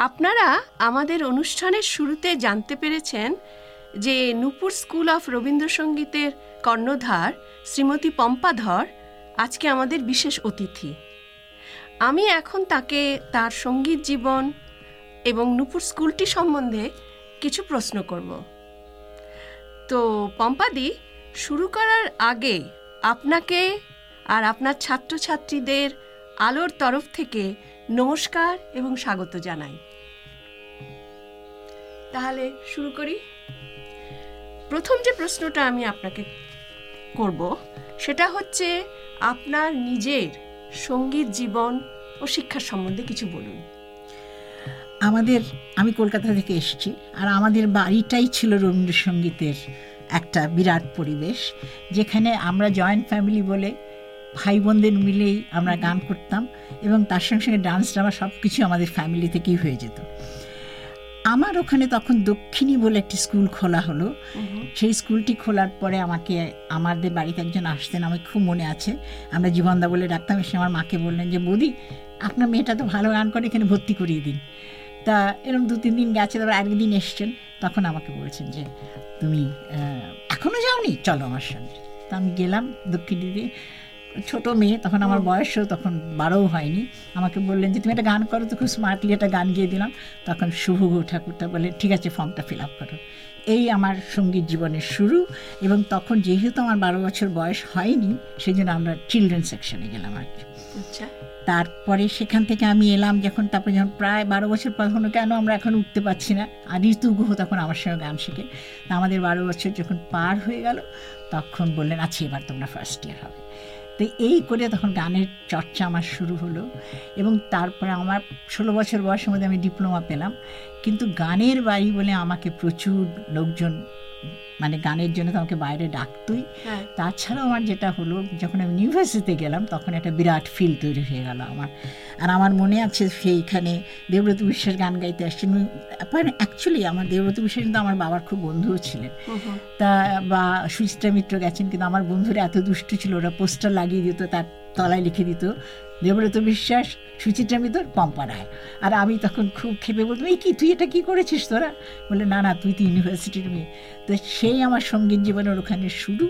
আপনারা আমাদের অনুষ্ঠানের শুরুতে জানতে পেরেছেন যে নূপুর স্কুল অফ রবীন্দ্রসঙ্গীতের কর্ণধার শ্রীমতী পম্পাধর আজকে আমাদের বিশেষ অতিথি। আমি এখন তাকে তার সংগীত জীবন এবং নূপুর স্কুলটি সম্বন্ধে কিছু প্রশ্ন করব। তো পম্পাদি, শুরু করার আগে আপনাকে আর আপনার ছাত্রছাত্রীদের আলোর তরফ থেকে নমস্কার এবং স্বাগত জানাই। তাহলে শুরু করি। প্রথম যে প্রশ্নটা আমি আপনাকে করব, সেটা হচ্ছে আপনার নিজের সংগীত জীবন ও শিক্ষা সম্বন্ধে কিছু বলুন। আমাদের, আমি কলকাতা থেকে এসেছি, আর আমাদের বাড়িটাই ছিল রবীন্দ্রসঙ্গীতের একটা বিরাট পরিবেশ, যেখানে আমরা জয়েন্ট ফ্যামিলি বলে ভাই বোনদের মিলেই আমরা গান করতাম এবং তার সঙ্গে সঙ্গে ডান্স ড্রামা সব কিছু আমাদের ফ্যামিলি থেকেই হয়ে যেত। আমার ওখানে তখন দক্ষিণী বলে একটি স্কুল খোলা হলো। সেই স্কুলটি খোলার পরে আমাকে আমাদের বাড়িতে একজন আসতেন আমার খুব মনে আছে। আমরা জীবনদা বলে ডাকতাম এসে আমার মাকে বললেন যে বৌদি আপনার মেয়েটা তো ভালো গান করে এখানে ভর্তি করিয়ে দিন। তা এরকম দু তিন দিন গেছে তারপর একদিন এসছেন। তখন আমাকে বলছেন যে তুমি এখনও যাওনি? চলো আমার সঙ্গে। তা আমি গেলাম দক্ষিণ দিদি ছোট মেয়ে তখন আমার বয়সও তখন বারোও হয়নি। আমাকে বললেন যে তুমি একটা গান করো তো খুব স্মার্টলি একটা গান গিয়ে দিলাম। তখন শুভ ঠাকুরটা বললেন ঠিক আছে ফর্মটা ফিল আপ করো। এই আমার সংগীত জীবনের শুরু এবং তখন যেহেতু আমার বারো বছর বয়স হয়নি সেই জন্য আমরা চিলড্রেন সেকশনে গেলাম আর কি। আচ্ছা। তারপরে সেখান থেকে আমি এলাম যখন তারপরে যখন প্রায় বারো বছর পর কেন আমরা এখন উঠতে পারছি না? আর ঋতু গুহ তখন আমার সঙ্গে গান শিখে। আমাদের বারো বছর যখন পার হয়ে গেল তখন বললেন আচ্ছা এবার তোমরা ফার্স্ট ইয়ার হবে। তো এই করে তখন গানের চর্চা আমার শুরু হলো এবং তারপরে আমার ষোলো বছর বয়সের মধ্যে আমি ডিপ্লোমা পেলাম। কিন্তু গানের বাড়ি বলে আমাকে প্রচুর লোকজন মানে গানের জন্য তো আমাকে বাইরে ডাকতোই। হ্যাঁ। তাছাড়াও আমার যেটা হলো যখন আমি ইউনিভার্সিটিতে গেলাম তখন একটা বিরাট ফিল তৈরি হয়ে গেল আমার। আর আমার মনে আছে সেইখানে দেবব্রত বিশ্বাস গান গাইতে আসছেন। অ্যাকচুয়ালি আমার দেবব্রত বিশ্বাস কিন্তু আমার বাবার খুব বন্ধুও ছিলেন। তা বা সুচিত্রা মিত্র গেছেন কিন্তু আমার বন্ধুরা এত দুষ্টু ছিল ওরা পোস্টার লাগিয়ে দিত তার তলায় লিখে দিত দেবব্রত বিশ্বাস সুচিত্রা মিত্র পম্পা রায়। আর আমি তখন খুব খেপে বলতাম এই কি তুই এটা কি করেছিস তোরা? বলে না না তুই তো ইউনিভার্সিটির মেয়ে তো সেই আমার সংগীত জীবনের ওখানে শুরু।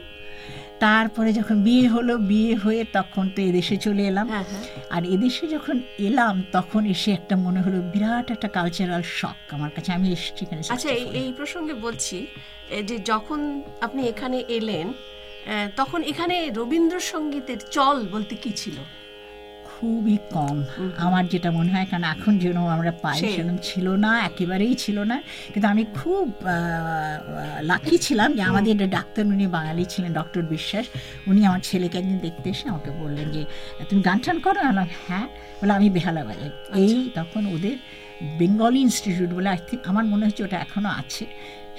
তারপরে যখন বিয়ে হলো বিয়ে হয়ে তখন তো এদেশে চলে এলাম। হ্যাঁ, হ্যাঁ। আর এদেশে যখন এলাম তখন এসে একটা মনে হলো বিরাট একটা কালচারাল শখ আমার কাছে। আমি এসেছি এখানে আচ্ছা এই প্রসঙ্গে বলছি যে যখন আপনি এখানে এলেন তখন এখানে রবীন্দ্রসঙ্গীতের চল বলতে কি ছিল? খুবই কম। আমার যেটা মনে হয় কারণ এখন যেন আমরা পাই সেরকম ছিল না একেবারেই ছিল না। কিন্তু আমি খুব লাকি ছিলাম যে আমাদের একটা ডাক্তার উনি বাঙালি ছিলেন ডক্টর বিশ্বাস। উনি আমার ছেলেকে একদিন দেখতে এসে আমাকে বললেন যে তুমি গান টান করো? আলাম হ্যাঁ। বলে আমি বেহালা বাজাই আচ্ছা। এই তখন ওদের বেঙ্গলি ইনস্টিটিউট বলে আই থিঙ্ক আমার মনে হচ্ছে ওটা এখনও আছে।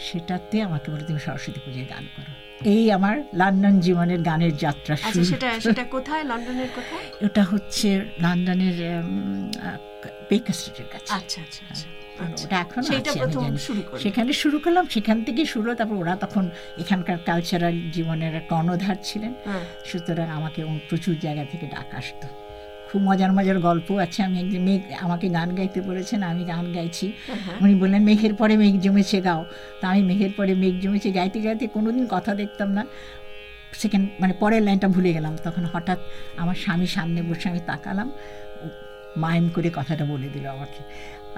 সেটাতে আমাকে বলে তুমি সরস্বতী পুজোয় গান করো। এই আমার লন্ডন জীবনের গানের যাত্রা আচ্ছা, শুরু। সেটা সেটা কোথায়? লন্ডনের কোথায়? ওটা হচ্ছে লন্ডনের বেকার স্ট্রিটের কাছে। আচ্ছা আচ্ছা আচ্ছা। ওটা এখন সেখানে শুরু করলাম সেখান থেকে শুরু তারপর ওরা তখন এখানকার কালচারাল জীবনের কর্ণধার ছিলেন। হ্যাঁ। সুতরাং আমাকে প্রচুর জায়গা থেকে ডাক আসতো। খুব মজার মজার গল্প আছে। আমি একদিন মেঘ আমাকে গান গাইতে বলেছেন আমি গান গাইছি। উনি বললেন মেঘের পরে মেঘ জমেছে গাও। তা আমি মেঘের পরে মেঘ জমেছে গাইতে গাইতে কোনোদিন কথা দেখতাম না। সেকেন্ড মানে পরের লাইনটা ভুলে গেলাম। তখন হঠাৎ আমার স্বামী সামনে বসে আমি তাকালাম। মাইম করে কথাটা বলে দিল আমাকে।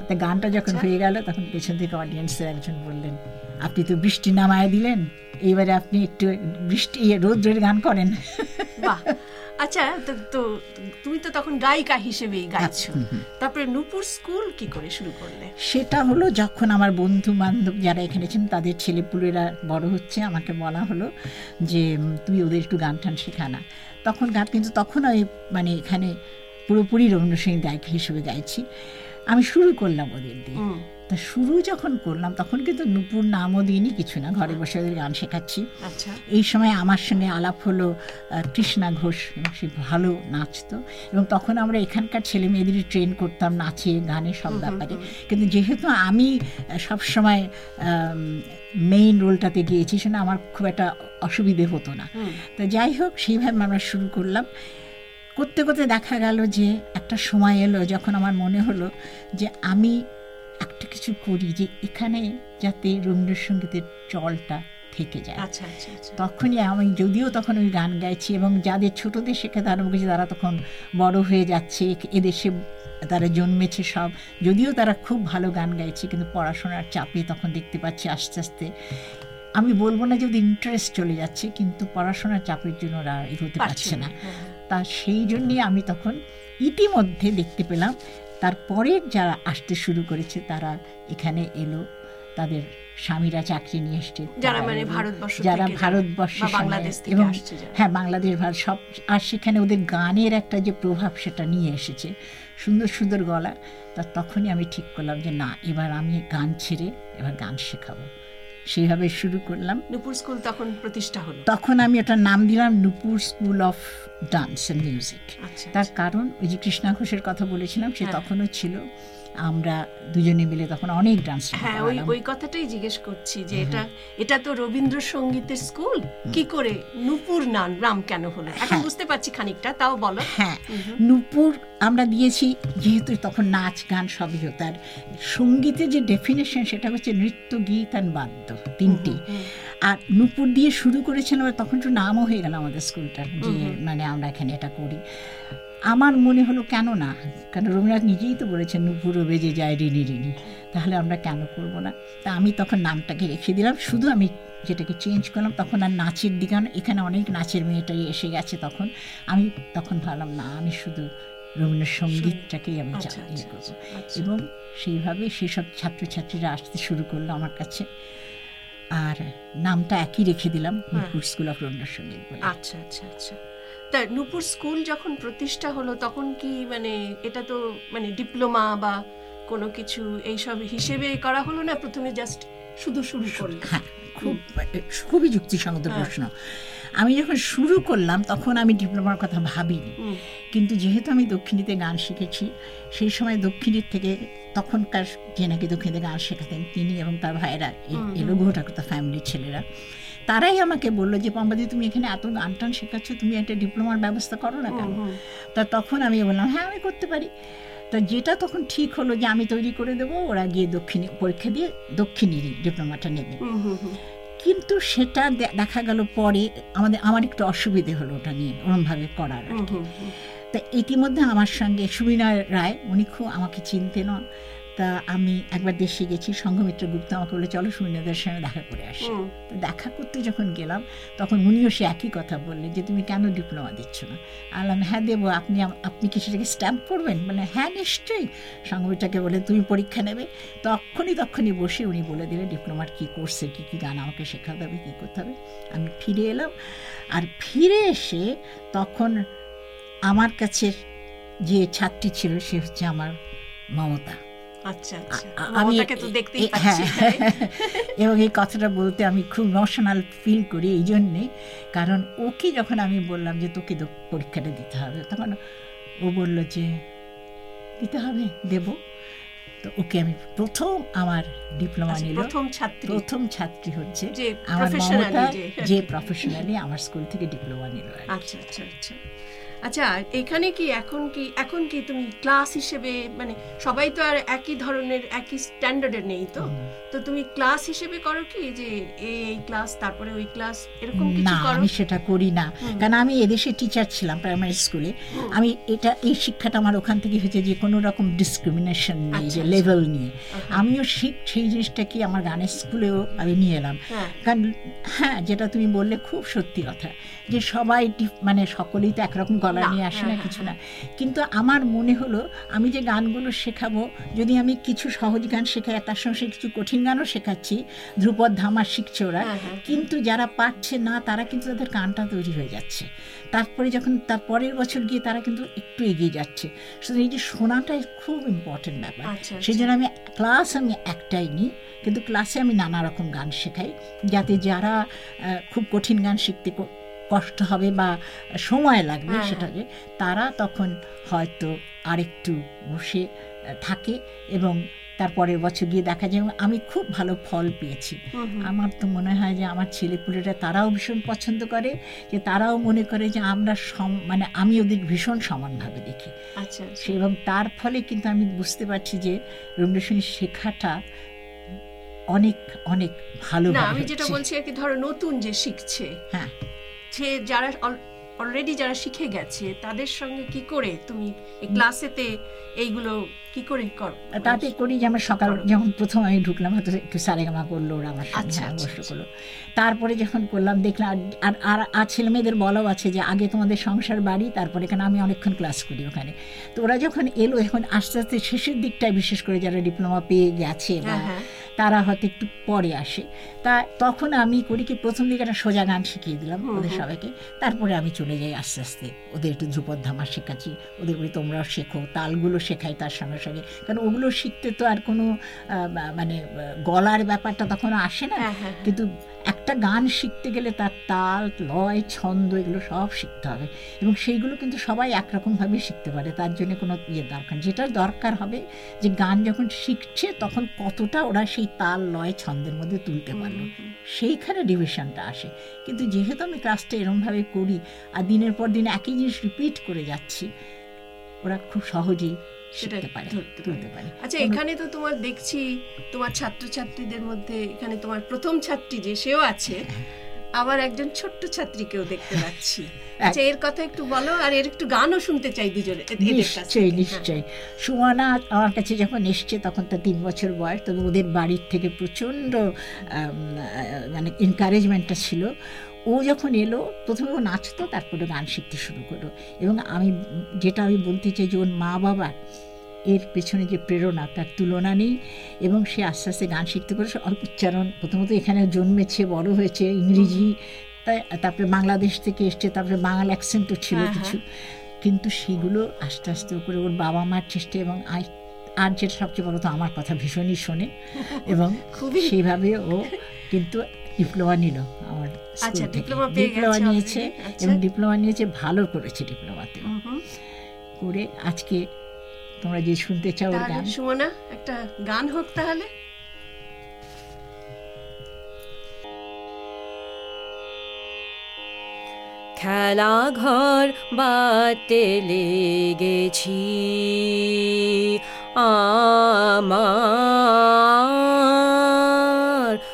তা গানটা যখন আচ্ছা। হয়ে গেল তখন পেছন থেকে অডিয়েন্সের একজন বললেন আপনি তো বৃষ্টি নামায় দিলেন এইবারে আপনি একটু বৃষ্টি রোদ্রের গান করেন। আচ্ছা তো তুমি তো তখন গায়িকা হিসেবেই গাইছো। তারপরে নূপুর স্কুল কি করে শুরু করলে? সেটা হলো যখন আমার বন্ধু বান্ধব যারা এখানে ছিলেন তাদের ছেলেপুলেরা বড় হচ্ছে আমাকে বলা হলো যে তুমি ওদের একটু গান টান শেখানা তখন গান কিন্তু তখন ওই মানে এখানে পুরোপুরি রবীন্দ্রসঙ্গীত গায়িকা হিসেবে গাইছি। আমি শুরু করলাম ওদের দিয়ে। তা শুরু যখন করলাম তখন কিন্তু নুপুর নামও দিইনি কিছু না ঘরে বসে ওদের গান শেখাচ্ছি। আচ্ছা। এই সময় আমার সঙ্গে আলাপ হলো কৃষ্ণা ঘোষ সে ভালো নাচতো। এবং তখন আমরা এখানকার ছেলে মেয়েদের ট্রেন করতাম নাচে গানে সব ব্যাপারে। কিন্তু যেহেতু আমি সবসময় মেইন রোলটাতে গিয়েছি সেটা আমার খুব একটা অসুবিধে হতো না। তা যাই হোক সেইভাবে আমরা শুরু করলাম। করতে করতে দেখা গেল যে একটা সময় এলো যখন আমার মনে হলো যে আমি একটা কিছু করি যে এখানে যাতে রবীন্দ্রসঙ্গীতের চলটা থেকে যায়। আচ্ছা আচ্ছা আচ্ছা। তখনই আমি যদিও তখন ওই গান গাইছি এবং যাদের ছোটদের শেখাতে আরম্ভ করেছি তারা তখন বড় হয়ে যাচ্ছে এদেশে তারা জন্মেছে সব। যদিও তারা খুব ভালো গান গাইছে কিন্তু পড়াশোনার চাপে তখন দেখতে পাচ্ছি আস্তে আস্তে। আমি বলব না যদি ইন্টারেস্ট চলে যাচ্ছে কিন্তু পড়াশোনার চাপের জন্য ওরা এগোতে পারছে না। হ্যাঁ, হ্যাঁ। তা সেই জন্যে আমি তখন ইতিমধ্যে দেখতে পেলাম তারপরে যারা আসতে শুরু করেছে তারা এখানে এলো। তাদের স্বামীরা চাকরি নিয়ে এসছে। যারা মানে ভারতবর্ষ যারা ভারতবর্ষ বাংলাদেশ থেকে এবং আসছে হ্যাঁ বাংলাদেশ ভারত সব আর সেখানে ওদের গানের একটা যে প্রভাব সেটা নিয়ে এসেছে। সুন্দর সুন্দর গলা। তা তখনই আমি ঠিক করলাম যে না এবার আমি গান ছেড়ে এবার গান শেখাবো। সেইভাবে শুরু করলাম। নূপুর স্কুল তখন প্রতিষ্ঠা হলো? তখন আমি ওটার নাম দিলাম Nupur school of dance and music. আচ্ছা তার কারণ ওই যে কৃষ্ণা ঘোষের কথা বলেছিলাম সে হ্যাঁ। তখনও ছিল। আমরা দুজনে মিলে তখন অনেক ডান্স হ্যাঁ ওই ওই কথাটাই জিজ্ঞেস করছি যে এটা এটা তো রবীন্দ্রসঙ্গীতের স্কুল? কি করে নূপুর নাম নাম কেন হলো? এখন হ্যাঁ। বুঝতে পারছি খানিকটা তাও বলো। হ্যাঁ। নূপুর আমরা দিয়েছি যেহেতু তখন নাচ গান সবই হতো। আর সঙ্গীতের যে ডেফিনেশন সেটা হচ্ছে নৃত্য গীত আর বাদ্য তিনটি। আর নূপুর দিয়ে শুরু করেছিলাম আর তখন তো নামও হয়ে গেল আমাদের স্কুলটার যে মানে আমরা এখানে এটা করি। আমার মনে হলো কেন না? কারণ রবীন্দ্রনাথ নিজেই তো বলেছেন নুপুরও বেজে যায় রিনি রিনি। তাহলে আমরা কেন করব না? তা আমি তখন নামটাকে রেখে দিলাম। শুধু আমি যেটাকে চেঞ্জ করলাম তখন আর নাচের দিকে এখানে অনেক নাচের মেয়েটাই এসে গেছে তখন। আমি তখন ভাবলাম না আমি শুধু রবীন্দ্রসঙ্গীতটাকেই আমি আচ্ছা, চা- ইয়ে আচ্ছা, আচ্ছা। এবং সেইভাবে সেসব ছাত্রছাত্রীরা আসতে শুরু করল আমার কাছে। আর নামটা একই রেখে দিলাম নূপুর স্কুল অফ রবীন্দ্রসঙ্গীত বলে। আচ্ছা আচ্ছা আচ্ছা। তা নূপুর স্কুল যখন প্রতিষ্ঠা হলো তখন কি মানে এটা তো মানে ডিপ্লোমা বা কোনো কিছু এইসব হিসেবে করা হলো না? প্রথমে জাস্ট শুধু শুরু করলে? হ্যাঁ খুব খুবই যুক্তিসঙ্গত হ্যাঁ। প্রশ্ন। আমি যখন শুরু করলাম তখন আমি ডিপ্লোমার কথা ভাবিনি। কিন্তু যেহেতু আমি দক্ষিণীতে গান শিখেছি সেই সময় দক্ষিণীর থেকে তখনকার যে নাকি দক্ষিণীতে গান শেখাতেন তিনি এবং তার ভাইয়েরা এলো ঠাকুর ফ্যামিলির ছেলেরা তারাই আমাকে বলল যে পম্পাদি তুমি এখানে এত গান টান শেখাচ্ছ তুমি একটা ডিপ্লোমার ব্যবস্থা করো না কেন। তা তখন আমি বললাম হ্যাঁ আমি করতে পারি। তা যেটা তখন ঠিক হলো যে আমি তৈরি করে দেবো ওরা গিয়ে দক্ষিণী পরীক্ষা দিয়ে দক্ষিণেরই ডিপ্লোমাটা নেবে। কিন্তু সেটা দেখা গেল পরে আমাদের আমার একটু অসুবিধে হলো ওটা নিয়ে ওরমভাবে করার আর কি। তা ইতিমধ্যে আমার সঙ্গে সুবিনয় রায় উনি খুব আমাকে চিনতেন তা আমি একবার দেশে গেছি সংঘমিত্র গুপ্ত আমাকে বলে চলো সুবিনয়দের সঙ্গে দেখা করে আসি। তো দেখা করতে যখন গেলাম তখন উনিও সে একই কথা বললেন যে তুমি কেন ডিপ্লোমা দিচ্ছ না? আলাম হ্যাঁ দেবো আপনি আপনি কি সেটাকে স্ট্যাম্প করবেন? মানে হ্যাঁ নিশ্চয়ই। সংগীটাকে বলে তুমি পরীক্ষা নেবে? তখনই তখনই বসে উনি বলে দিলেন ডিপ্লোমার কী কোর্সে কী কী গান আমাকে শেখাতে হবে কী করতে হবে? আমি ফিরে এলাম আর ফিরে এসে তখন আমার কাছে যে ছাত্রী ছিল সে হচ্ছে আমার মমতা। আচ্ছা আচ্ছা। আমি তো দেখতেই পাচ্ছি। হ্যাঁ, এবং এই কথাটা বলতে আমি খুব ইমোশনাল ফিল করি এই জন্যে। কারণ ওকে যখন আমি বললাম যে তোকে তো পরীক্ষাটা দিতে হবে তখন ও বলল যে দিতে হবে দেব। তো ওকে আমি প্রথম আমার ডিপ্লোমা আচ্ছা, নিল। প্রথম ছাত্রী। প্রথম ছাত্রী হচ্ছে আমার যে প্রফেশনালি আমার স্কুল থেকে ডিপ্লোমা নিল আচ্ছা আচ্ছা আচ্ছা। আচ্ছা এখানে কি এখন কি এখন কি তুমি ক্লাস হিসেবে মানে সবাই তো আর একই ধরনের একই স্ট্যান্ডার্ডের নেই তো? তো তুমি ক্লাস হিসেবে করো কি যে এই ক্লাস তারপরে ওই ক্লাস এরকম কিছু না করো? আমি সেটা করি না। কারণ আমি এদেশে টিচার ছিলাম প্রাইমারি স্কুলে আমি এটা এই শিক্ষাটা আমার ওখান থেকে হয়েছে যে কোনো রকম ডিসক্রিমিনেশন নেই আচ্ছা, যে আচ্ছা। লেভেল নিয়ে। আমিও শিখ সেই জিনিসটাকে আমার গানের স্কুলেও আমি নিয়ে এলাম। হ্যাঁ। কারণ হ্যাঁ যেটা তুমি বললে খুব সত্যি কথা। যে সবাই মানে সকলেই তো একরকম গলা নিয়ে আসে না হ্যাঁ, কিছু না কিন্তু আমার মনে হলো আমি যে গানগুলো শেখাবো যদি আমি কিছু সহজ গান শেখাই তার সঙ্গে কিছু কঠিন গানও শেখাচ্ছি ধ্রুপদ ধামা শিখছে ওরা হ্যাঁ, হ্যাঁ। কিন্তু যারা পারছে না তারা কিন্তু তাদের গানটা তৈরি হয়ে যাচ্ছে। তারপরে যখন তার পরের বছর গিয়ে তারা কিন্তু একটু এগিয়ে যাচ্ছে। সুতরাং এই যে শোনাটাই খুব ইম্পর্টেন্ট ব্যাপার। আচ্ছা, সেই জন্য আমি ক্লাস আমি একটাই নিই কিন্তু ক্লাসে আমি নানা রকম গান শেখাই যাতে যারা খুব কঠিন গান শিখতে কষ্ট হবে বা সময় লাগবে হ্যাঁ, সেটাকে তারা তখন হয়তো আরেকটু বসে থাকে এবং তার পরের বছর গিয়ে দেখা যায় আমি খুব ভালো ফল পেয়েছি। আমার তো মনে হয় যে আমার ছেলেপুলেরা তারাও ভীষণ পছন্দ করে যে তারাও মনে করে যে আমরা সম মানে আমি ওদের ভীষণ সমানভাবে দেখি। আচ্ছা আচ্ছা। এবং তার ফলে কিন্তু আমি বুঝতে পারছি যে রবীন্দ্রসঙ্গীত শেখাটা অনেক অনেক ভালো আমি যেটা বলছি আর কি ধরো নতুন যে শিখছে হ্যাঁ। যে যারা অলরেডি যারা শিখে গেছে তাদের সঙ্গে কি করে তুমি ক্লাসেতে এইগুলো কি করে করো তাতে করি যে আমার সকাল যখন প্রথম আমি ঢুকলাম হয়তো একটু সারেগামা করল ওরা আমার আচ্ছা, হ্যাঁ আচ্ছা, আচ্ছা। করল তারপরে যখন করলাম দেখলাম আর- আর আর আর ছেলে মেয়েদের বলাও আছে যে আগে তোমাদের সংসার বাড়ি তারপরে এখানে আমি অনেকক্ষণ ক্লাস করি ওখানে তো ওরা যখন এলো এখন আস্তে আস্তে শেষের দিকটায় বিশেষ করে যারা ডিপ্লোমা পেয়ে গেছে বা হ্যাঁ, হ্যাঁ। তারা হয়তো একটু পরে আসে। তা তখন আমি করি কি প্রথম দিকে একটা সোজা গান শিখিয়ে দিলাম ওদের সবাইকে। তারপরে আমি চলে যাই আস্তে আস্তে ওদের একটু ধ্রুপদ ধামা শেখাচ্ছি। ওদের বলি তোমরাও শেখো তালগুলো শেখাই তার সঙ্গে সঙ্গে। কারণ ওগুলো শিখতে তো আর কোনো মানে গলার ব্যাপারটা তখন আসে না। হ্যাঁ, হ্যাঁ, হ্যাঁ। কিন্তু একটা গান শিখতে গেলে তার তাল লয় ছন্দ এগুলো সব শিখতে হবে। এবং সেইগুলো কিন্তু সবাই একরকমভাবে শিখতে পারে তার জন্য কোনো ইয়ে দরকার নেই। যেটা দরকার হবে যে গান যখন শিখছে তখন কতটা ওরা সেই তাল লয় ছন্দের মধ্যে তুলতে পারল। সেইখানে ডিভিশনটা আসে। কিন্তু যেহেতু আমি ক্লাসটা এরমভাবে করি আর দিনের পর দিন একই জিনিস রিপিট করে যাচ্ছি ওরা খুব সহজেই শিখতে পারে। তুলতে পারে। আচ্ছা এখানে তো তোমার দেখছি তোমার ছাত্রছাত্রীদের মধ্যে এখানে তোমার প্রথম ছাত্রী যে সেও আছে। আবার একজন ছোট্ট ছাত্রীকেও দেখতে পাচ্ছি। আচ্ছা এর কথা একটু বলো আর এর একটু গানও শুনতে চাই দুজনে নিশ্চয়ই থেকে। নিশ্চয়ই সুমনা আমার কাছে যখন এসছে তখন তার তিন বছর বয়স তবে ওদের বাড়ির থেকে প্রচণ্ড মানে এনকারেজমেন্টটা ছিল। ও যখন এলো প্রথমে ও নাচতো তারপরে গান শিখতে শুরু করল। এবং আমি যেটা আমি বলতে চাই যে ওর মা বাবার এর পেছনে যে প্রেরণা তার তুলনা নেই। এবং সে আস্তে আস্তে গান শিখতে করে উচ্চারণ প্রথমত এখানে জন্মেছে বড় হয়েছে ইংরেজি তারপরে বাংলাদেশ থেকে এসছে তারপরে বাংলা অ্যাকসেন্টও ছিল হ্যাঁ, কিছু। কিন্তু সেগুলো আস্তে আস্তে করে ওর বাবা মার চেষ্টা এবং আই আর যেটা সবচেয়ে বড় তো আমার কথা ভীষণই শোনে। এবং খুবই- সেইভাবে ও কিন্তু ডিপ্লোমা নিল আমার আচ্ছা, ডিপ্লোমা ডিপ্লোমা নিয়েছে আচ্ছা। এবং ডিপ্লোমা নিয়েছে ভালো করেছে ডিপ্লোমাতে। করে আজকে তোমরা যে শুনতে চাও গান সুমনা একটা গান হোক তাহলে। খেলা ঘর বাতে লেগেছি আমার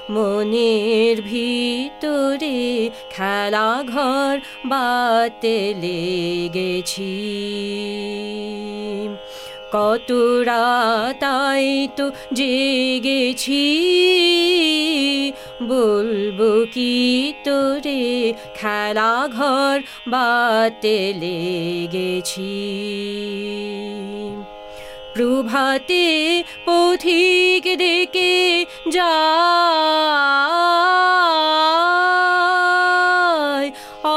মনের ভিতরে খেলা ঘর বাতে লেগেছি। কত রাতাই তো জেগেছি, বলব কি তোরে খেলা ঘর বাতে লেগেছি। প্রভাতে পথিক ডেকে যায়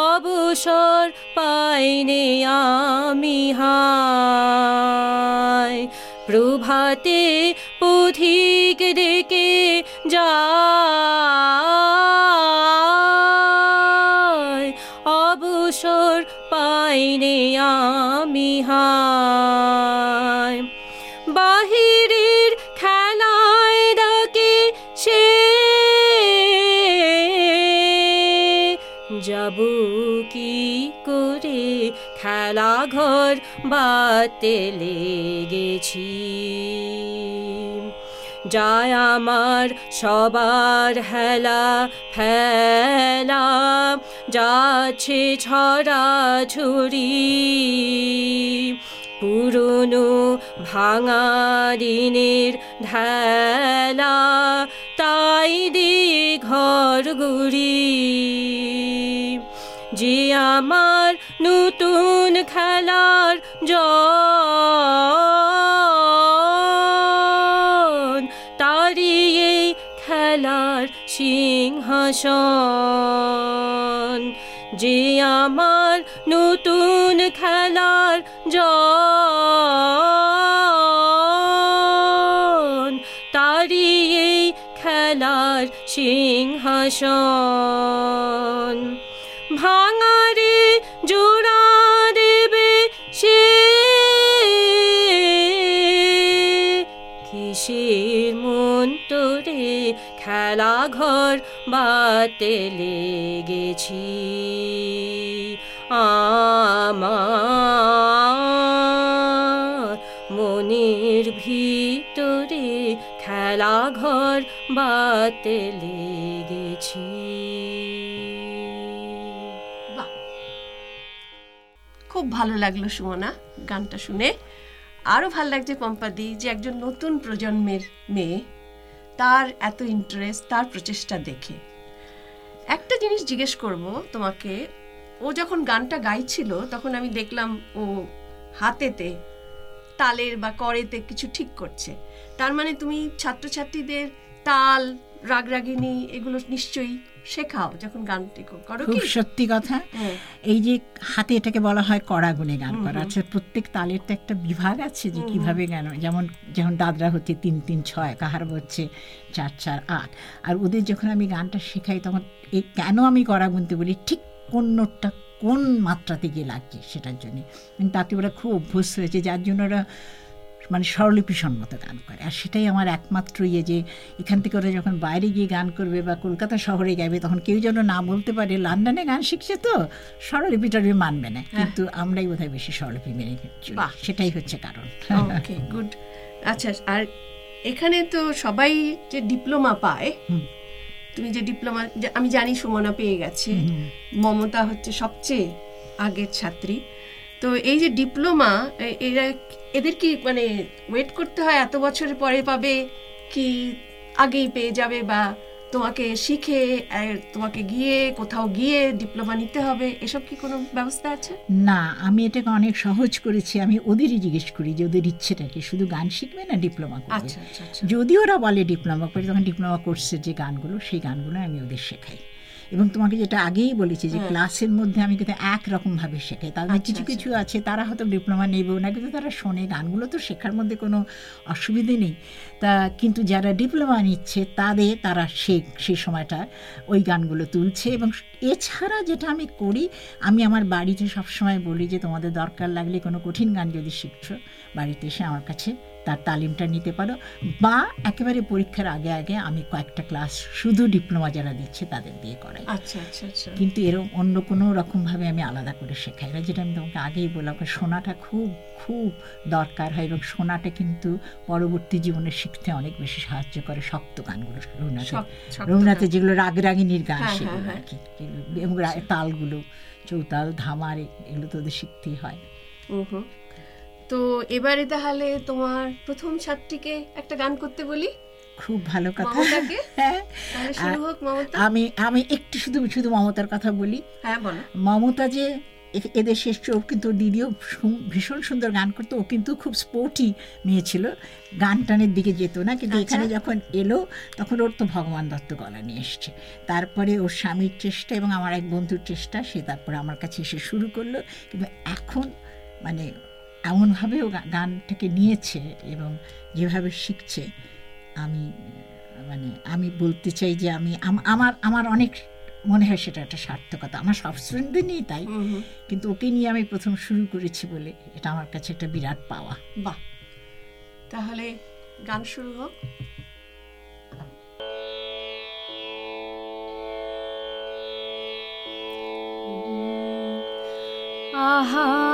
অবসর পাইনে আমি হায় ঘর বাতে লেগেছি। যায় আমার সবার হেলা ফেলা, যাচ্ছে ছড়া ছুরি পুরনো ভাঙা দিনের ঢেলা, তাই দি ঘর গুড়ি। যে আমার নতুন খেলার জন। তারি এই খেলার সিংহাসন। যে আমার নতুন খেলার জন তারি এই খেলার সিংহাসন। বাতে লেগেছি। আমার মনের ভিতরে খেলা ঘর বাতে লেগেছি। খুব ভালো লাগল সুমনা গানটা শুনে। আরও ভালো লাগছে পম্পাদি যে একজন নতুন প্রজন্মের মেয়ে, তার এত ইন্টারেস্ট তার প্রচেষ্টা দেখে। একটা জিনিস জিজ্ঞেস করব তোমাকে। ও যখন গানটা গাইছিল, তখন আমি দেখলাম ও হাতেতে, তালের বা করেতে কিছু ঠিক করছে। তার মানে তুমি ছাত্রছাত্রীদের তাল রাগরাগিনী এগুলো নিশ্চয়ই শেখাও যখন গানটি করো খুব সত্যি কথা। হ্যাঁ। এই যে হাতে এটাকে বলা হয় কড়া গুনে গান করা। আছে প্রত্যেক তালের তো একটা বিভাগ আছে যে কীভাবে গান যেমন যেমন দাদরা হচ্ছে তিন তিন ছয় কাহার হচ্ছে চার চার আট। আর ওদের যখন আমি গানটা শেখাই তখন এই কেন আমি কড়া গুনতে বলি? ঠিক কোন নোটটা কোন মাত্রাতে গিয়ে লাগছে সেটার জন্য। তাতে ওরা খুব অভ্যস্ত হয়েছে যার জন্য ওরা মানে স্বরলিপি সম্মত গান করে। আর সেটাই আমার একমাত্র ইয়ে যে এখান থেকে ওরা যখন বাইরে গিয়ে গান করবে বা কলকাতা শহরে গাইবে তখন কেউ যেন না বলতে পারে লন্ডনে গান শিখছে তো? স্বরলিপিটা মানবে না। কিন্তু আমরাই বোধহয় বেশি স্বরলিপি মেনে। বাহ। সেটাই হচ্ছে কারণ। ওকে গুড আচ্ছা আর এখানে তো সবাই যে ডিপ্লোমা পায়। তুমি যে ডিপ্লোমা আমি জানি সুমনা পেয়ে গেছে। মমতা হচ্ছে সবচেয়ে আগের ছাত্রী। তো এই যে ডিপ্লোমা এরা এদের কি মানে ওয়েট করতে হয় এত বছর পরে পাবে কি আগেই পেয়ে যাবে বা তোমাকে শিখে তোমাকে গিয়ে কোথাও গিয়ে ডিপ্লোমা নিতে হবে এসব কি কোনো ব্যবস্থা আছে? না আমি এটাকে অনেক সহজ করেছি আমি ওদেরই জিজ্ঞেস করি যে ওদের ইচ্ছেটা কি শুধু গান শিখবে না ডিপ্লোমা করবে? আচ্ছা আচ্ছা আচ্ছা। যদি ওরা বলে ডিপ্লোমা করে তখন ডিপ্লোমা কোর্সের যে গানগুলো সেই গানগুলো আমি ওদের শেখাই। এবং তোমাকে যেটা আগেই বলেছি যে। ক্লাসের মধ্যে আমি কিন্তু একরকম ভাবে শেখাই তাদের আচ্ছা, কিছু আচ্ছা। কিছু আছে তারা হয়তো ডিপ্লোমা নেবেও না কিন্তু তারা শোনে গানগুলো তো শেখার মধ্যে কোনো অসুবিধে নেই তা কিন্তু যারা ডিপ্লোমা নিচ্ছে তাদের তারা সে সেই সময়টা ওই গানগুলো তুলছে এবং এছাড়া যেটা আমি করি আমি আমার বাড়িতে সবসময় বলি যে তোমাদের দরকার লাগলে কোনো কঠিন গান যদি শিখছো বাড়িতে এসে আমার কাছে তার তালিমটা নিতে পারো। বা একেবারে পরীক্ষার আগে আগে আমি কয়েকটা ক্লাস শুধু ডিপ্লোমা যারা দিচ্ছে তাদের দিয়ে করাই। আচ্ছা আচ্ছা আচ্ছা। কিন্তু এরকম অন্য কোনো রকমভাবে আমি আলাদা করে শেখাই না যেটা আমি তোমাকে আগেই বললাম যে শোনাটা খুব খুব দরকার হয় এবং শোনাটা কিন্তু পরবর্তী জীবনে শিখতে অনেক বেশি সাহায্য করে শক্ত গানগুলো সব রবীন্দ্রনাথের যেগুলো রাগরাগিনীর গান হ্যাঁ, সেগুলো হ্যাঁ, আর কি এবং তালগুলো চৌতাল ধামার এগুলো তো ওদের শিখতেই হয়। হুম। তো এবারে তাহলে তোমার প্রথম ছাত্রীকে একটা গান করতে বলি? খুব ভালো কথা? হ্যাঁ। হোক মমতা। আমি আমি একটু শুধু শুধু মমতার কথা বলি। হ্যাঁ বলো। মমতা যে এ- এদেশে এসছে ও কিন্তু দিদিও ভীষণ সুন্দর গান করতো। ও কিন্তু খুব স্পোর্টি মেয়ে ছিল। গান টানের দিকে যেত না কিন্তু আচ্ছা। এখানে যখন এলো তখন ওর তো ভগবান দত্ত গলা নিয়ে এসছে। তারপরে ওর স্বামীর চেষ্টা এবং আমার এক বন্ধুর চেষ্টা সে তারপরে আমার কাছে এসে শুরু করল। কিন্তু এখন মানে এমনভাবে ও গা- গানটাকে নিয়েছে এবং যেভাবে শিখছে আমি মানে আমি বলতে চাই যে আমি আমার আমার অনেক মনে হয় সেটা একটা সার্থকতা। আমার সব স্টুডেন্টদের নিয়েই তাই। কিন্তু ওকে নিয়ে আমি প্রথম শুরু করেছি বলে এটা আমার কাছে একটা বিরাট পাওয়া। বাহ! তাহলে গান শুরু হোক। আহা!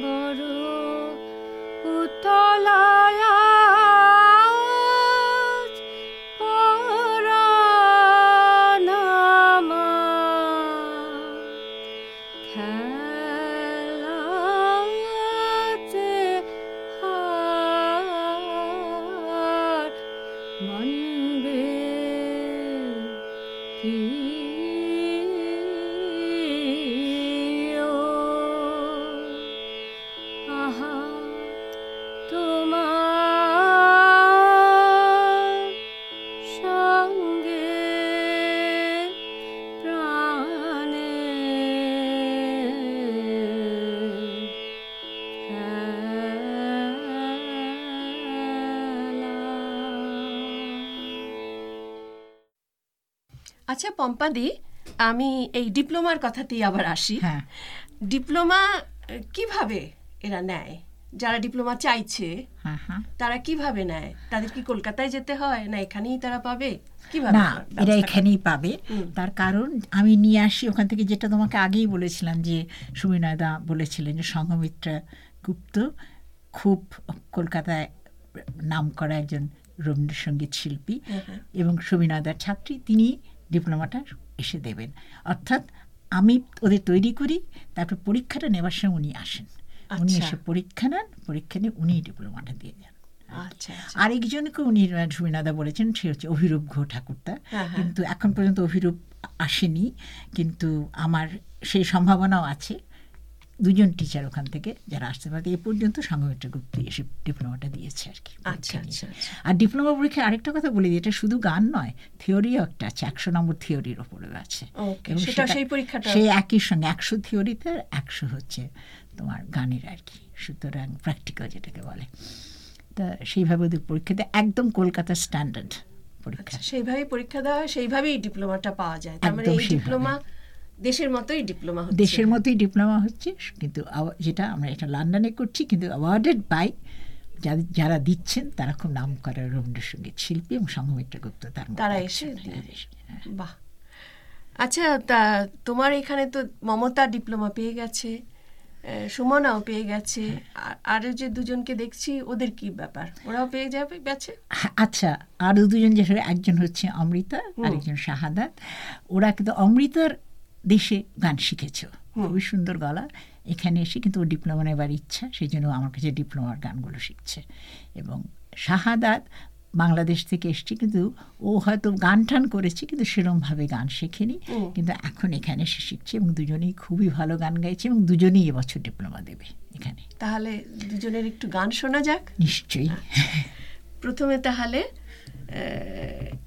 বড় পম্পাদি আমি এই ডিপ্লোমার কথাতেই আবার আসি। হ্যাঁ। ডিপ্লোমা কীভাবে এরা নেয়? যারা ডিপ্লোমা চাইছে হ্যাঁ হ্যাঁ। তারা কীভাবে নেয়? তাদের কি কলকাতায় যেতে হয়? না এখানেই তারা পাবে? কীভাবে না এরা এখানেই পাবে। তার কারণ আমি নিয়ে আসি ওখান থেকে যেটা তোমাকে আগেই বলেছিলাম যে সুবিনয়দা বলেছিলেন যে সংঘমিত্রা গুপ্ত খুব কলকাতায় নাম করা একজন রবীন্দ্রসঙ্গীত শিল্পী এবং সুবিনয়দার ছাত্রী। তিনি ডিপ্লোমাটা এসে দেবেন। অর্থাৎ আমি ওদের তৈরি করি তারপর পরীক্ষাটা নেবার সময় উনি আসেন। উনি আচ্ছা। এসে পরীক্ষা নেন পরীক্ষা নিয়ে উনি ডিপ্লোমাটা দিয়ে যান। আচ্ছা আচ্ছা। আরেকজনকে উনি সুবিনাদা বলেছেন সে হচ্ছে অভিরূপ ঘো ঠাকুরতা হ্যাঁ, হ্যাঁ। কিন্তু এখন পর্যন্ত অভিরূপ আসেনি কিন্তু আমার সেই সম্ভাবনাও আছে। দুজন টিচার ওখান থেকে যারা আসতে পারে এ পর্যন্ত সংঘমিত্র গুপ্ত এসে ডিপ্লোমাটা দিয়েছে আর কি আচ্ছা আচ্ছা আচ্ছা। আর ডিপ্লোমা পরীক্ষায় আরেকটা কথা বলি এটা শুধু গান নয় থিওরিও একটা আছে একশো নম্বর থিওরির ওপরেও আছে। সেটা সেই পরীক্ষাটা? সেই একই সঙ্গে একশো থিওরিতে একশো হচ্ছে তোমার গানের আর কি সুতরাং প্র্যাকটিক্যাল যেটাকে বলে। তা সেইভাবে ওদের পরীক্ষাতে একদম কলকাতার স্ট্যান্ডার্ড পরীক্ষা। আচ্ছা সেইভাবেই পরীক্ষা দেওয়া হয় সেইভাবেই ডিপ্লোমাটা পাওয়া যায়। তার মানে এই ডিপ্লোমা দেশের মতোই ডিপ্লোমা হচ্ছে। দেশের মতোই ডিপ্লোমা হচ্ছে কিন্তু যেটা আমরা এটা লন্ডনে করছি কিন্তু অ্যাওয়ার্ডেড বাই যারা দিচ্ছেন তারা খুব নাম করা রবীন্দ্রসঙ্গীত শিল্পী এবং সংঘমিত্র গুপ্ত তার তারা। এসে হ্যাঁ, হ্যাঁ। বাহ। আচ্ছা তা তোমার এখানে তো মমতা ডিপ্লোমা পেয়ে গেছে সুমনাও পেয়ে গেছে আর- আরও যে দুজনকে দেখছি ওদের কি ব্যাপার? ওরাও পেয়ে যাবে গেছে হ্যাঁ, আচ্ছা আরও দুজন যে একজন হচ্ছে অমৃতা আরেকজন শাহাদাত। ওরা কিন্তু অমৃতার দেশে গান শিখেছ। খুবই সুন্দর গলা। এখানে এসে কিন্তু ও ডিপ্লোমা নেবার ইচ্ছা সেই জন্য আমার কাছে ডিপ্লোমার গানগুলো শিখছে। এবং শাহাদাত বাংলাদেশ থেকে এসছে কিন্তু ও হয়তো গান টান করেছে কিন্তু সেরমভাবে গান শেখেনি। কিন্তু এখন এখানে এসে শিখছে এবং দুজনেই খুবই ভালো গান গাইছে এবং দুজনেই এবছর ডিপ্লোমা দেবে এখানে। তাহলে দুজনের একটু গান শোনা যাক। নিশ্চয়ই। প্রথমে তাহলে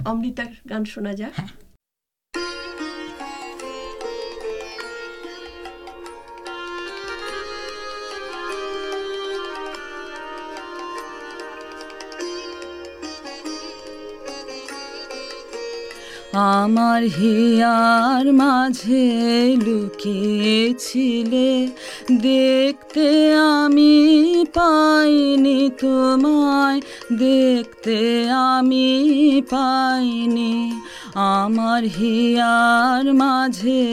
অমৃতার গান শোনা যাক। আমার হিয়ার মাঝে লুকিয়েছিলে, দেখতে আমি পাইনি তোমায়, দেখতে আমি পাইনি। আমার হিয়ার মাঝে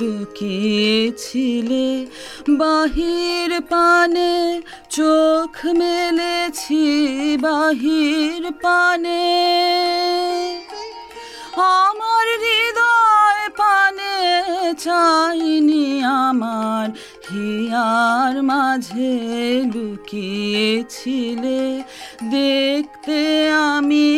লুকিয়েছিলে, বাহির পানে চোখ মেলেছি, বাহির পানে। আমার হৃদয় পানে চাইনি আমার, হিয়ার মাঝে লুকিয়েছিলে। দেখতে আমি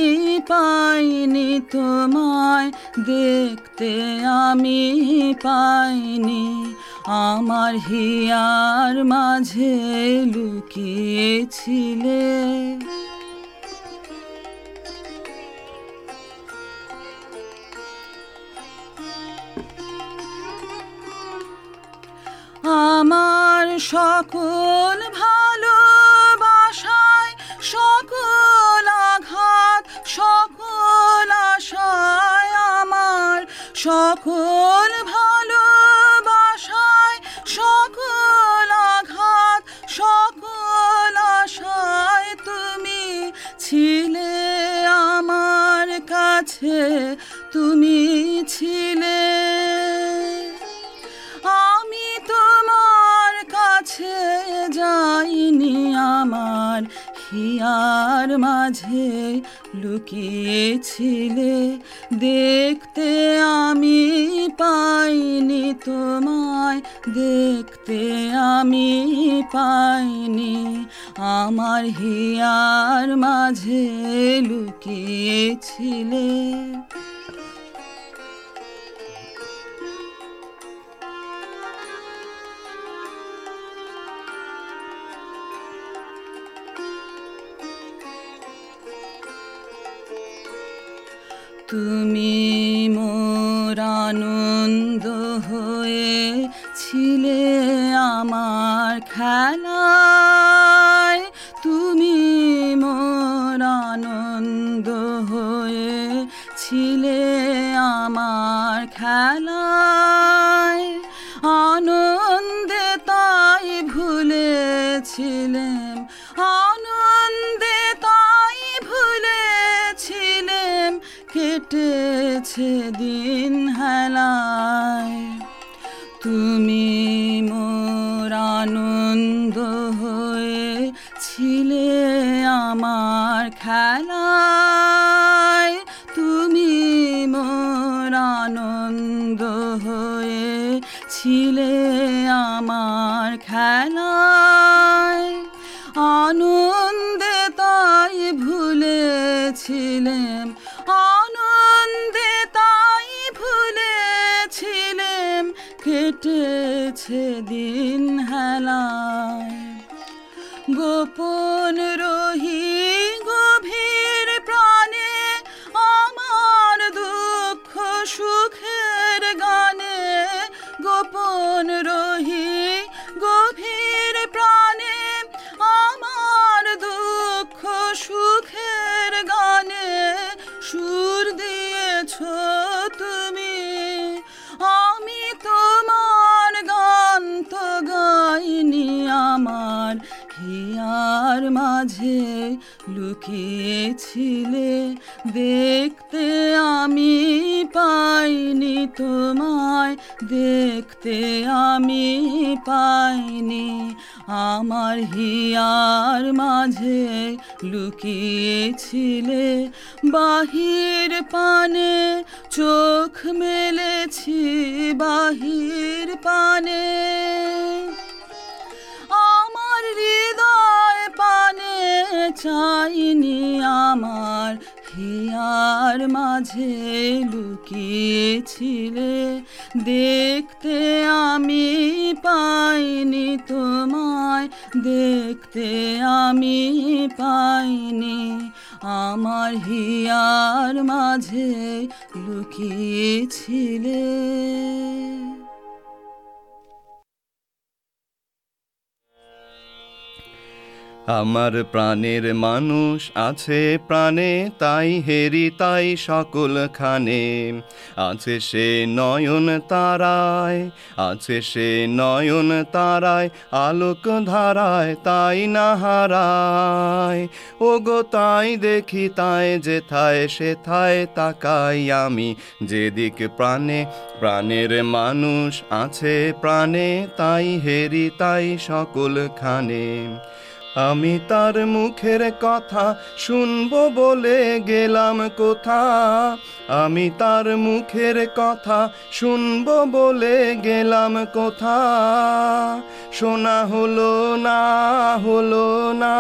পাইনি তোমায়, দেখতে আমি পাইনি। আমার হিয়ার মাঝে লুকিয়েছিলে। আমার সকল ভালোবাসায় সকল আঘাত সকল আশায় আমার সকল হিয়ার মাঝে লুকিয়েছিলে দেখতে আমি পাইনি তোমায় দেখতে আমি পাইনি। আমার হিয়ার মাঝে লুকিয়েছিলে। তুমি মোর আনন্দ হয়ে ছিলে আমার খেলায় ছিলে আমার খেলায়। আনন্দে তাই ভুলেছিলেম আনন্দে তাই ভুলেছিলেম কেটেছে দিন হেলায় তোমায় দেখতে আমি পাইনি। আমার হিয়ার মাঝে লুকিয়েছিলে, বাহির পানে চোখ মেলেছি, বাহির পানে। আমার হৃদয় পানে চাইনি আমার হিয়ার মাঝে লুকিয়েছিলে দেখতে আমি পাইনি তোমায় দেখতে আমি পাইনি। আমার হিয়ার মাঝে লুকিয়েছিলে। আমার প্রাণের মানুষ আছে প্রাণে, তাই হেরি, তাই সকল খানে। আছে সে নয়ন তারায়, আছে সে নয়ন তারায়, আলোক ধারায় তাই না হারায়। ও গো তাই দেখি, তাই যেথায়, সেথায় তাকাই আমি। যেদিক প্রাণে, প্রাণের মানুষ আছে প্রাণে, তাই হেরি, তাই সকল খানে। আমি তার মুখের কথা শুনব বলে গেলাম কোথা? আমি তার মুখের কথা শুনব বলে গেলাম কোথা? শোনা হলো না হলো না।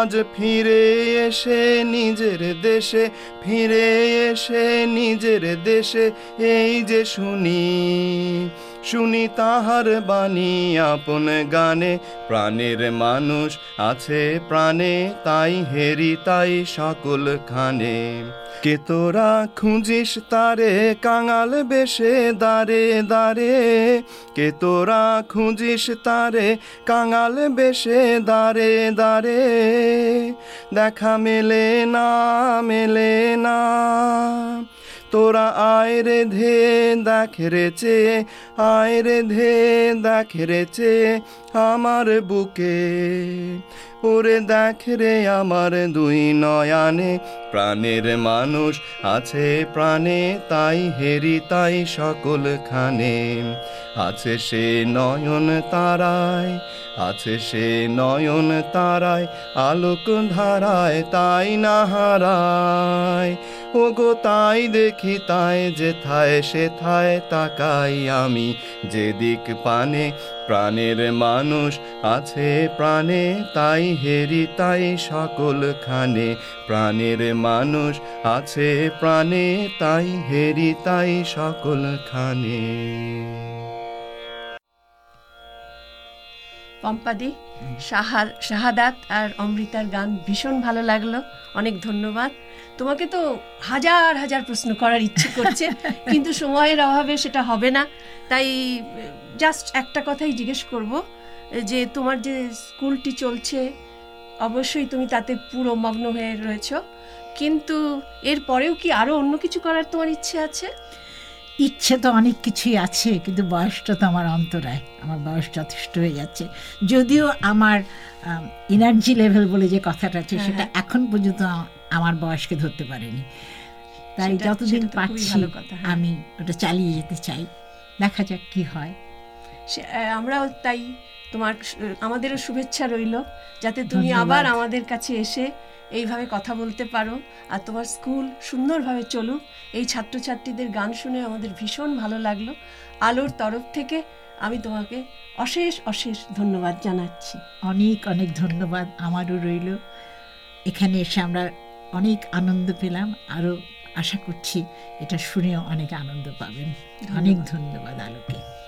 আজ ফিরে এসে নিজের দেশে, ফিরে এসে নিজের দেশে, এই যে শুনি শুনি তাহার বাণী, আপন গানে। প্রাণের মানুষ আছে প্রাণে, তাই হেরি তাই সকল খানে। কে তোরা খুঁজিস তারে, কাঙাল বেশে দাঁড়ে দাঁড়ে কে তোরা খুঁজিস তারে, কাঙাল বেশে দাঁড়ে দাঁড়ে দেখা মেলে না মেলে না। তোরা আয় রে ধে দেখ রেচে আয় রে ধে দেখ রেচে আমার বুকে। ওরে দেখ রে আমার দুই নয়ানে, প্রাণের মানুষ আছে প্রাণে, তাই হেরি তাই সকল খানে। আছে সে নয়ন তারায়, আছে সে নয়ন তারায়, আলোক ধারায় তাই না হারায়। ও গো তাই দেখি, তাই যেথায় সেথায় তাকাই আমি। যেদিক পানে প্রাণের মানুষ আছে প্রাণে, তাই হেরি, তাই সকল খানে প্রাণের মানুষ আছে প্রাণে, তাই হেরি, তাই সকল খানে পম্পাদি সাহার শাহাদাত আর অমৃতার গান ভীষণ ভালো লাগল। অনেক ধন্যবাদ। তোমাকে তো হাজার হাজার প্রশ্ন করার ইচ্ছে করছে কিন্তু সময়ের অভাবে সেটা হবে না। তাই জাস্ট একটা কথাই জিজ্ঞেস করব যে তোমার যে স্কুলটি চলছে অবশ্যই তুমি তাতে পুরো মগ্ন হয়ে রয়েছো। কিন্তু এর পরেও কি আরও অন্য কিছু করার তোমার ইচ্ছে আছে? ইচ্ছে তো অনেক কিছুই আছে কিন্তু বয়সটা তো আমার অন্তরায়। আমার বয়স যথেষ্ট হয়ে যাচ্ছে। যদিও আমার এনার্জি লেভেল বলে যে কথাটা আছে হ্যাঁ, সেটা হ্যাঁ। এখন পর্যন্ত আমার বয়সকে ধরতে পারেনি। তাই যতদিন কথা, হ্যাঁ। আমি ওটা চালিয়ে যেতে চাই। দেখা যাক কি হয়। সে- আমরাও তাই তোমার আমাদেরও শুভেচ্ছা রইল যাতে তুমি আবার আমাদের কাছে এসে এইভাবে কথা বলতে পারো আর তোমার স্কুল সুন্দরভাবে চলুক। এই ছাত্রছাত্রীদের গান শুনে আমাদের ভীষণ ভালো লাগল। আলোর তরফ থেকে আমি তোমাকে অশেষ অশেষ ধন্যবাদ জানাচ্ছি। অনেক অনেক ধন্যবাদ। আমারও রইল। এখানে এসে আমরা অনেক আনন্দ পেলাম আরও আশা করছি এটা শুনেও অনেক আনন্দ পাবেন। অনেক ধন্যবাদ আলোকে।